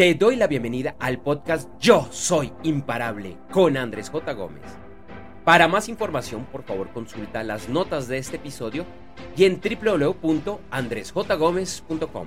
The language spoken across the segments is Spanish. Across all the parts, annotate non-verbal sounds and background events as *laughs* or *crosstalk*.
Te doy la bienvenida al podcast Yo Soy Imparable con Andrés J. Gómez. Para más información, por favor, consulta las notas de este episodio y en www.andresjgomez.com.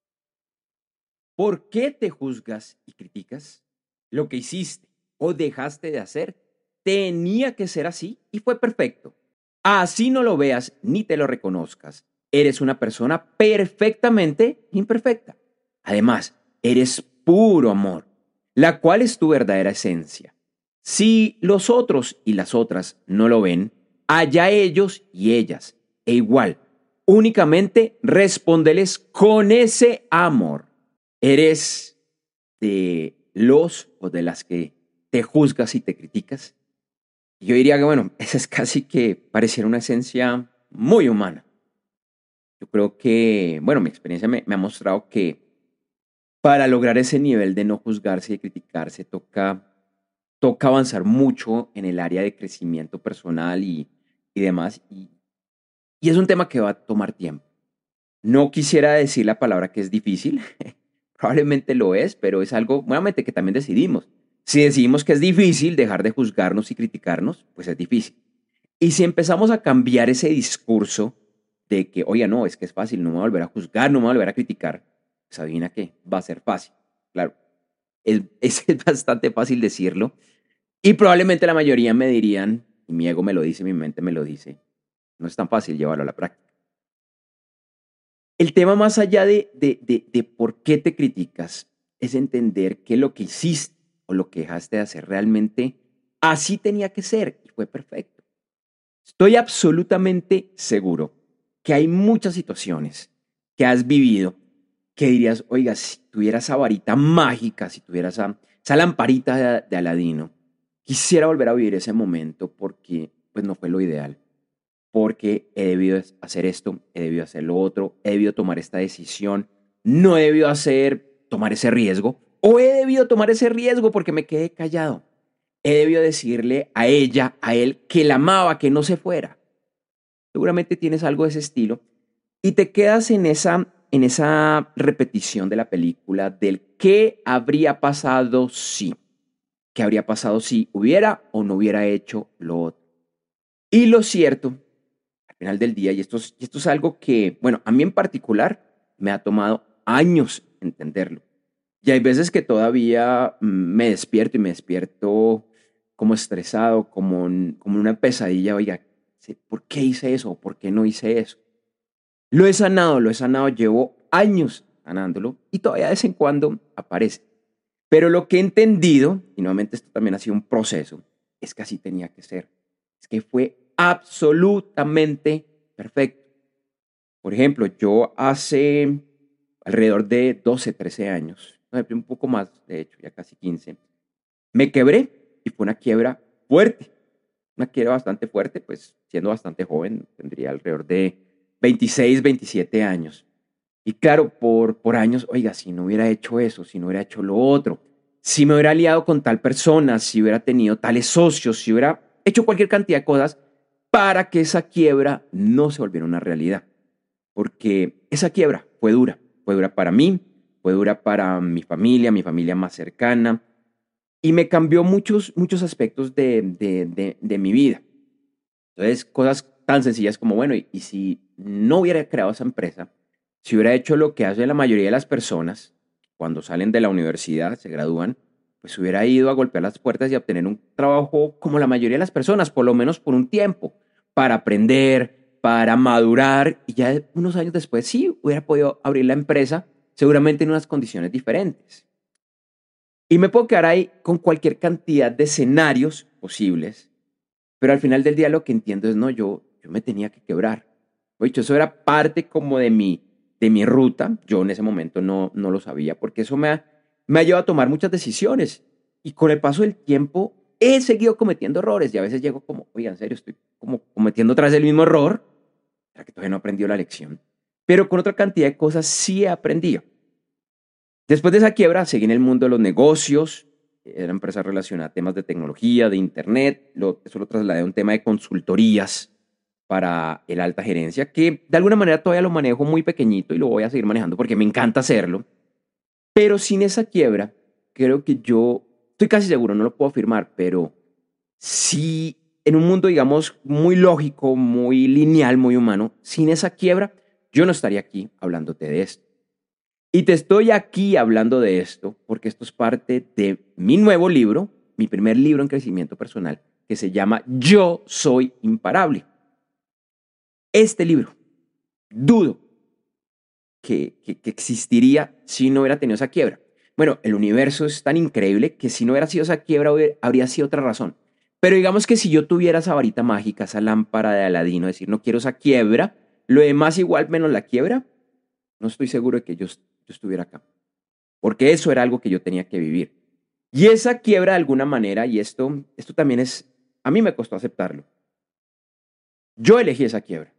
¿Por qué te juzgas y criticas? Lo que hiciste o dejaste de hacer tenía que ser así y fue perfecto. Así no lo veas ni te lo reconozcas. Eres una persona perfectamente imperfecta. Además, eres puro amor, la cual es tu verdadera esencia. Si los otros y las otras no lo ven, allá ellos y ellas. E igual, únicamente respóndeles con ese amor. ¿Eres de los o de las que te juzgas y te criticas? Yo diría que, bueno, *laughs* esa es casi que pareciera una esencia muy humana. Yo creo que, bueno, mi experiencia me, ha mostrado que para lograr ese nivel de no juzgarse y criticarse toca, toca avanzar mucho en el área de crecimiento personal y, y demás. Y, y es un tema que va a tomar tiempo. No quisiera decir la palabra que es difícil, *laughs* Probablemente lo es, pero es algo, nuevamente, que también decidimos. Si decidimos que es difícil dejar de juzgarnos y criticarnos, pues es difícil. Y si empezamos a cambiar ese discurso de que, oye, no, es que es fácil, no me voy a volver a juzgar, no me voy a volver a criticar, pues adivina qué, va a ser fácil. Claro, *laughs* es, es bastante fácil decirlo. Y probablemente la mayoría me dirían, y mi ego me lo dice, mi mente me lo dice, no es tan fácil llevarlo a la práctica. El tema más allá de, de, por qué te criticas es entender que lo que hiciste o lo que dejaste de hacer realmente así tenía que ser y fue perfecto. Estoy absolutamente seguro que hay muchas situaciones que has vivido que dirías, oiga, si tuviera esa varita mágica, si tuviera esa, esa lamparita de, de Aladino, quisiera volver a vivir ese momento porque pues no fue lo ideal porque he debido hacer esto, he debido hacer lo otro, he debido tomar esta decisión, no he debido hacer, tomar ese riesgo, o he debido tomar ese riesgo porque me quedé callado. He debido decirle a ella, a él, que la amaba, que no se fuera. Seguramente tienes algo de ese estilo y te quedas en esa, en esa repetición de la película del qué habría pasado si, qué habría pasado si hubiera o no hubiera hecho lo otro. Y lo cierto final del día, y esto, es, algo que, bueno, a mí en particular me ha tomado años entenderlo. Y hay veces que todavía mm, me despierto y me despierto como estresado, como, como una pesadilla, oiga, ¿por qué hice eso? ¿Por qué no hice eso? Lo he sanado, lo he sanado, llevo años sanándolo y todavía de vez en cuando aparece. Pero lo que he entendido, y nuevamente esto también ha sido un proceso, es que así tenía que ser. Es que fue absolutamente perfecto. Por ejemplo, yo hace alrededor de 12, 13 años, un poco más, de hecho, ya casi 15, me quebré y fue una quiebra fuerte, una quiebra bastante fuerte, pues siendo bastante joven, tendría alrededor de 26, 27 años. Y claro, por, por años, oiga, si no hubiera hecho eso, si no hubiera hecho lo otro, si me hubiera aliado con tal persona, si hubiera tenido tales socios, si hubiera hecho cualquier cantidad de cosas, para que esa quiebra no se volviera una realidad. Porque esa quiebra fue dura, fue dura para mí, fue dura para mi familia, mi familia más cercana, y me cambió muchos, muchos aspectos de, de, mi vida. Entonces, cosas tan sencillas como, bueno, y, si no hubiera creado esa empresa, si hubiera hecho lo que hace la mayoría de las personas, cuando salen de la universidad, se gradúan, pues hubiera ido a golpear las puertas y obtener un trabajo como la mayoría de las personas, por lo menos por un tiempo, para aprender, para madurar y ya unos años después sí hubiera podido abrir la empresa, seguramente en unas condiciones diferentes. Y me puedo quedar ahí con cualquier cantidad de escenarios posibles, pero al final del día lo que entiendo es, no, yo, yo me tenía que quebrar. Dicho, eso era parte como de mi, de mi ruta. Yo en ese momento no, no lo sabía, porque eso me ha, me ha llevado a tomar muchas decisiones. Y con el paso del tiempo he seguido cometiendo errores y a veces llego como, oiga, en serio, estoy como cometiendo otra vez el mismo error. ¿Será que todavía no he aprendido la lección? Pero con otra cantidad de cosas sí he aprendido. Después de esa quiebra, seguí en el mundo de los negocios, era empresa relacionada a temas de tecnología, de internet, lo, eso lo trasladé a un tema de consultorías para el alta gerencia, que de alguna manera todavía lo manejo muy pequeñito y lo voy a seguir manejando porque me encanta hacerlo. Pero sin esa quiebra, creo que yo, estoy casi seguro, no lo puedo afirmar, pero sí, en un mundo, digamos, muy lógico, muy lineal, muy humano, sin esa quiebra, yo no estaría aquí hablándote de esto. Y te estoy aquí hablando de esto porque esto es parte de mi nuevo libro, mi primer libro en crecimiento personal, que se llama Yo Soy Imparable. Este libro, dudo que, existiría si no hubiera tenido esa quiebra. Bueno, el universo es tan increíble que si no hubiera sido esa quiebra, habría sido otra razón. Pero digamos que si yo tuviera esa varita mágica, esa lámpara de Aladino, decir, no quiero esa quiebra, lo demás igual menos la quiebra, no estoy seguro de que yo, yo estuviera acá. Porque eso era algo que yo tenía que vivir. Y esa quiebra de alguna manera, y esto, esto también es, a mí me costó aceptarlo. Yo elegí esa quiebra.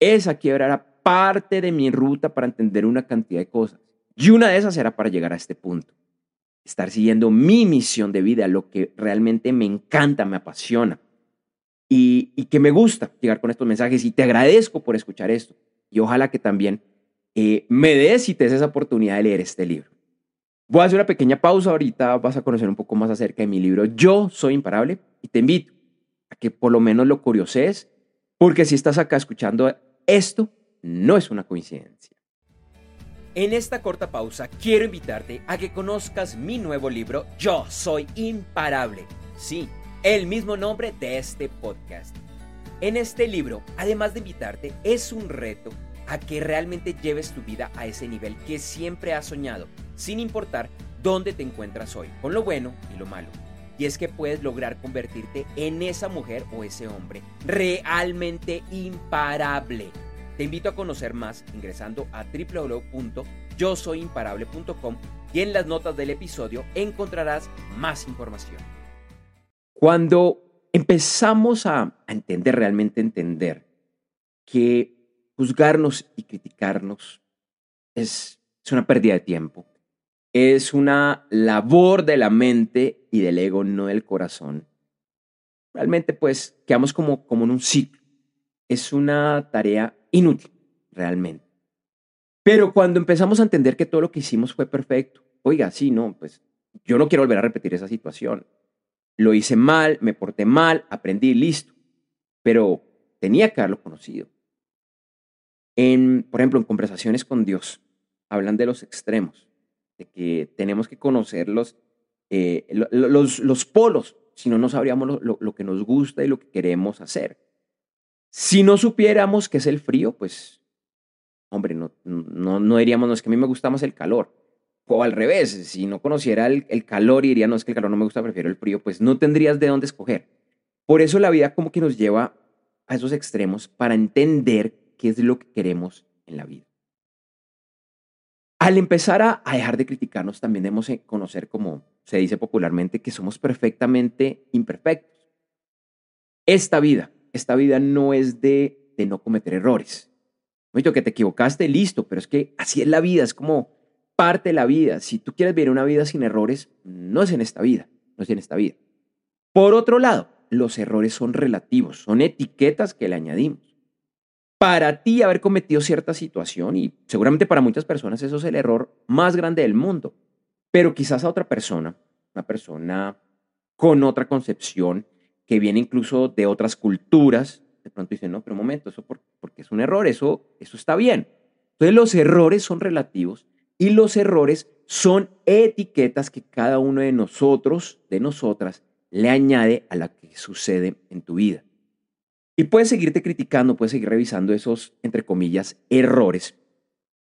Esa quiebra era parte de mi ruta para entender una cantidad de cosas. Y una de esas era para llegar a este punto. Estar siguiendo mi misión de vida, lo que realmente me encanta, me apasiona. Y, que me gusta llegar con estos mensajes. Y te agradezco por escuchar esto. Y ojalá que también eh, me des y te des esa oportunidad de leer este libro. Voy a hacer una pequeña pausa ahorita, vas a conocer un poco más acerca de mi libro Yo Soy Imparable y te invito a que por lo menos lo curioses, porque si estás acá escuchando esto no es una coincidencia. En esta corta pausa quiero invitarte a que conozcas mi nuevo libro Yo Soy Imparable. Sí, el mismo nombre de este podcast. En este libro, además de invitarte, es un reto a que realmente lleves tu vida a ese nivel que siempre has soñado, sin importar dónde te encuentras hoy, con lo bueno y lo malo. Y es que puedes lograr convertirte en esa mujer o ese hombre realmente imparable. Te invito a conocer más ingresando a www.yosoyimparable.com y en las notas del episodio encontrarás más información. Cuando empezamos a, entender, realmente entender, que juzgarnos y criticarnos es, es una pérdida de tiempo es una labor de la mente y del ego, no del corazón. Realmente, pues, quedamos como, como en un ciclo. Es una tarea inútil, realmente. Pero cuando empezamos a entender que todo lo que hicimos fue perfecto, oiga, sí, no, pues yo no quiero volver a repetir esa situación. Lo hice mal, me porté mal, aprendí, listo. Pero tenía que haberlo conocido. En, por ejemplo, en conversaciones con Dios, hablan de los extremos que tenemos que conocer los, eh, los, los, polos, si no, no sabríamos lo, que nos gusta y lo que queremos hacer. Si no supiéramos qué es el frío, pues, hombre, no, no, no diríamos, no, es que a mí me gusta más el calor. O al revés, si no conociera el, calor y diría, no, es que el calor no me gusta, prefiero el frío, pues no tendrías de dónde escoger. Por eso la vida como que nos lleva a esos extremos para entender qué es lo que queremos en la vida. Al empezar a, dejar de criticarnos, también debemos conocer, como se dice popularmente, que somos perfectamente imperfectos. Esta vida, esta vida no es de, de no cometer errores. dicho que te equivocaste, listo, pero es que así es la vida, es como parte de la vida. Si tú quieres vivir una vida sin errores, no es en esta vida, no es en esta vida. Por otro lado, los errores son relativos, son etiquetas que le añadimos para ti haber cometido cierta situación y seguramente para muchas personas eso es el error más grande del mundo, pero quizás a otra persona, una persona con otra concepción que viene incluso de otras culturas, de pronto dice, no, pero un momento, eso porque es un error, eso, eso está bien. Entonces los errores son relativos y los errores son etiquetas que cada uno de nosotros, de nosotras, le añade a la que sucede en tu vida. Y puedes seguirte criticando, puedes seguir revisando esos, entre comillas, errores,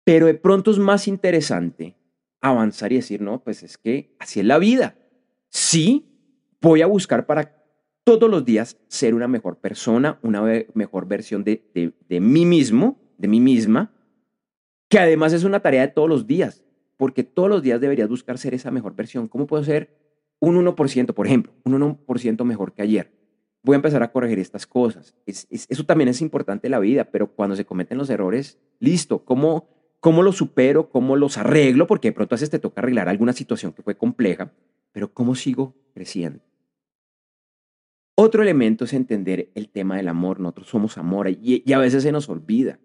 pero de pronto es más interesante avanzar y decir, no, pues es que así es la vida. Sí, voy a buscar para todos los días ser una mejor persona, una mejor versión de, mí mismo, de mí misma, que además es una tarea de todos los días, porque todos los días deberías buscar ser esa mejor versión. ¿Cómo puedo ser un 1%, por ejemplo, un 1% mejor que ayer? Voy a empezar a corregir estas cosas. eso también es importante en la vida, pero cuando se cometen los errores, listo, ¿cómo, ¿cómo los supero? ¿Cómo los arreglo? Porque de pronto a veces te toca arreglar alguna situación que fue compleja, pero ¿cómo sigo creciendo? Otro elemento es entender el tema del amor. Nosotros somos amor y, a veces se nos olvida.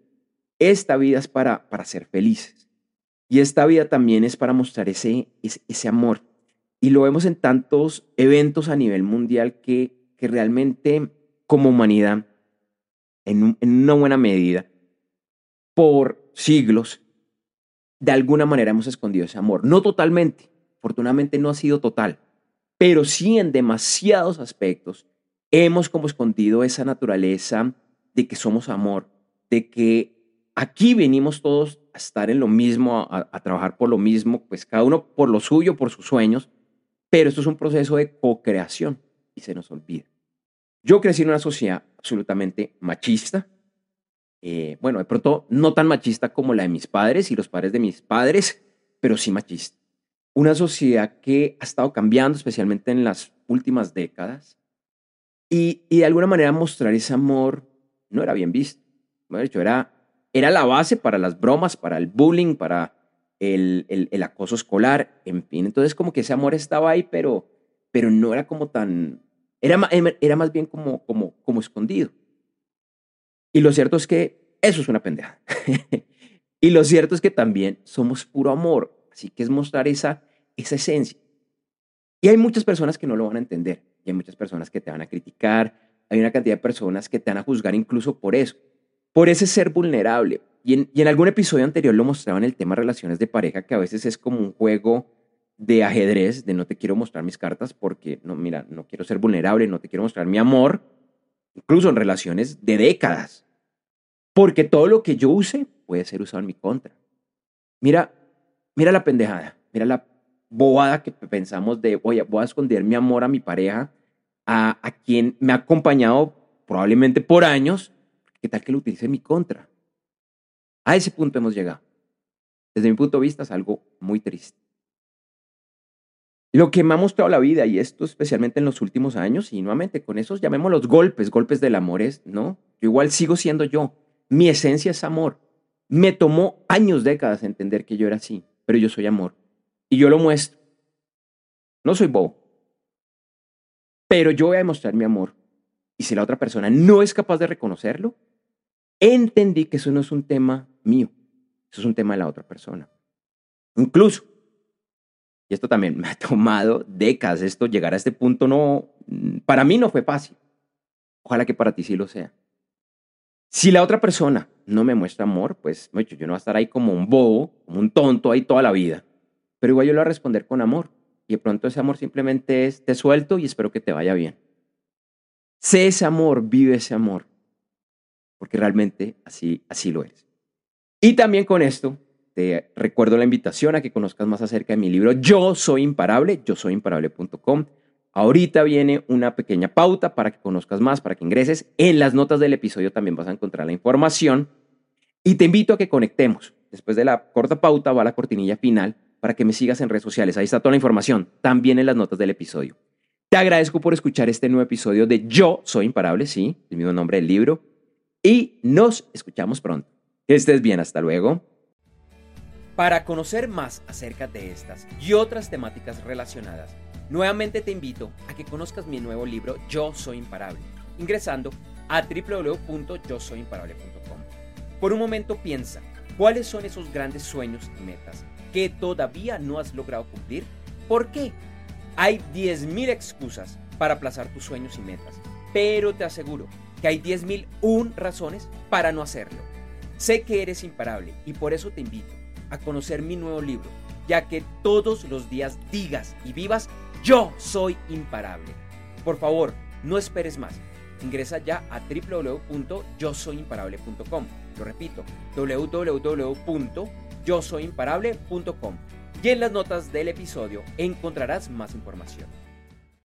Esta vida es para, para ser felices. Y esta vida también es para mostrar ese, ese, amor. Y lo vemos en tantos eventos a nivel mundial que, que realmente como humanidad, en, en una buena medida, por siglos, de alguna manera hemos escondido ese amor. No totalmente, afortunadamente no ha sido total, pero sí en demasiados aspectos hemos como escondido esa naturaleza de que somos amor, de que aquí venimos todos a estar en lo mismo, a, trabajar por lo mismo, pues cada uno por lo suyo, por sus sueños, pero esto es un proceso de co-creación y se nos olvida. Yo crecí en una sociedad absolutamente machista, eh, bueno, de pronto no tan machista como la de mis padres y los padres de mis padres, pero sí machista. Una sociedad que ha estado cambiando, especialmente en las últimas décadas, y, de alguna manera mostrar ese amor no era bien visto. De hecho, era, era la base para las bromas, para el bullying, para el, el, acoso escolar, en fin. Entonces, como que ese amor estaba ahí, pero, pero no era como tan. Era, era más bien como, como, como escondido. Y lo cierto es que eso es una pendeja. *laughs* y lo cierto es que también somos puro amor. Así que es mostrar esa, esa esencia. Y hay muchas personas que no lo van a entender hay muchas personas que te van a criticar, hay una cantidad de personas que te van a juzgar incluso por eso, por ese ser vulnerable. Y en, algún episodio anterior lo mostraba en el tema relaciones de pareja, que a veces es como un juego de ajedrez, de no te quiero mostrar mis cartas porque, no, mira, no quiero ser vulnerable, no te quiero mostrar mi amor, incluso en relaciones de décadas, porque todo lo que yo use puede ser usado en mi contra. Mira, mira la pendejada, mira la bobada que pensamos de, oye, voy a esconder mi amor a mi pareja, a, a quien me ha acompañado probablemente por años, ¿qué tal que lo utilice en mi contra? A ese punto hemos llegado. Desde mi punto de vista es algo muy triste. Lo que me ha mostrado la vida, y esto especialmente en los últimos años, y nuevamente con esos los golpes, golpes del amor, es, ¿no? Yo igual sigo siendo yo. Mi esencia es amor. Me tomó años, décadas entender que yo era así, pero yo soy amor y yo lo muestro. No soy bobo. Pero yo voy a demostrar mi amor. Y si la otra persona no es capaz de reconocerlo, entendí que eso no es un tema mío. Eso es un tema de la otra persona. Incluso, y esto también me ha *laughs* tomado décadas, esto llegar a este punto no, para mí no fue fácil. Ojalá que para ti sí lo sea. Si la otra persona no me muestra amor, pues yo no voy a estar ahí como un bobo, como un tonto ahí toda la vida. Pero igual yo lo voy a responder con amor. Y de pronto ese amor simplemente es, te suelto y espero que te vaya bien. Sé ese amor, vive ese amor. Porque realmente así, así lo es. Y también con esto te recuerdo la invitación a que conozcas más acerca de mi libro Yo Soy Imparable, yo soy imparable.com. Ahorita viene una pequeña pauta para que conozcas más, para que ingreses. En las notas del episodio también vas a encontrar la información. Y te invito a que conectemos. Después de la corta pauta va la cortinilla final para que me sigas en redes sociales. Ahí está toda la información, también en las notas del episodio. Te agradezco por escuchar este nuevo episodio de Yo Soy Imparable, sí, el mismo nombre del libro. Y nos escuchamos pronto. Que estés bien, hasta luego. Para conocer más acerca de estas y otras temáticas relacionadas, nuevamente te invito a que conozcas mi nuevo libro Yo Soy Imparable, ingresando a www.yosoyimparable.com. Por un momento piensa, ¿cuáles son esos grandes sueños y metas que todavía no has logrado cumplir? ¿Por qué? Hay 10.000 excusas para aplazar tus sueños y metas, pero te aseguro que hay 10.001 razones para no hacerlo. Sé que eres imparable y por eso te invito a conocer mi nuevo libro ya que todos los días digas y vivas, yo soy imparable. Por favor, no esperes más. Ingresa ya a www.yosoyimparable.com. Lo repito, www.yosoyimparable.com. Y en las notas del episodio encontrarás más información.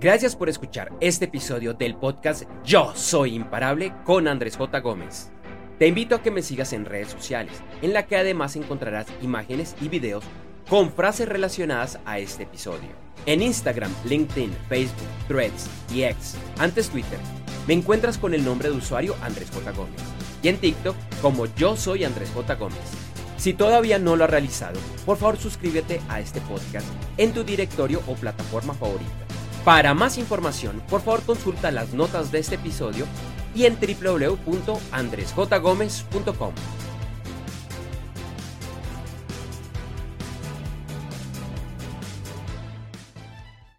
Gracias por escuchar este episodio del podcast Yo Soy Imparable con Andrés J. Gómez. Te invito a que me sigas en redes sociales, en la que además encontrarás imágenes y videos con frases relacionadas a este episodio. En Instagram, LinkedIn, Facebook, Threads y X, antes Twitter, me encuentras con el nombre de usuario Andrés J. Gómez y en TikTok como Yo Soy Andrés J. Gómez. Si todavía no lo has realizado, por favor suscríbete a este podcast en tu directorio o plataforma favorita. Para más información, por favor consulta las notas de este episodio y en www.andresjgomez.com.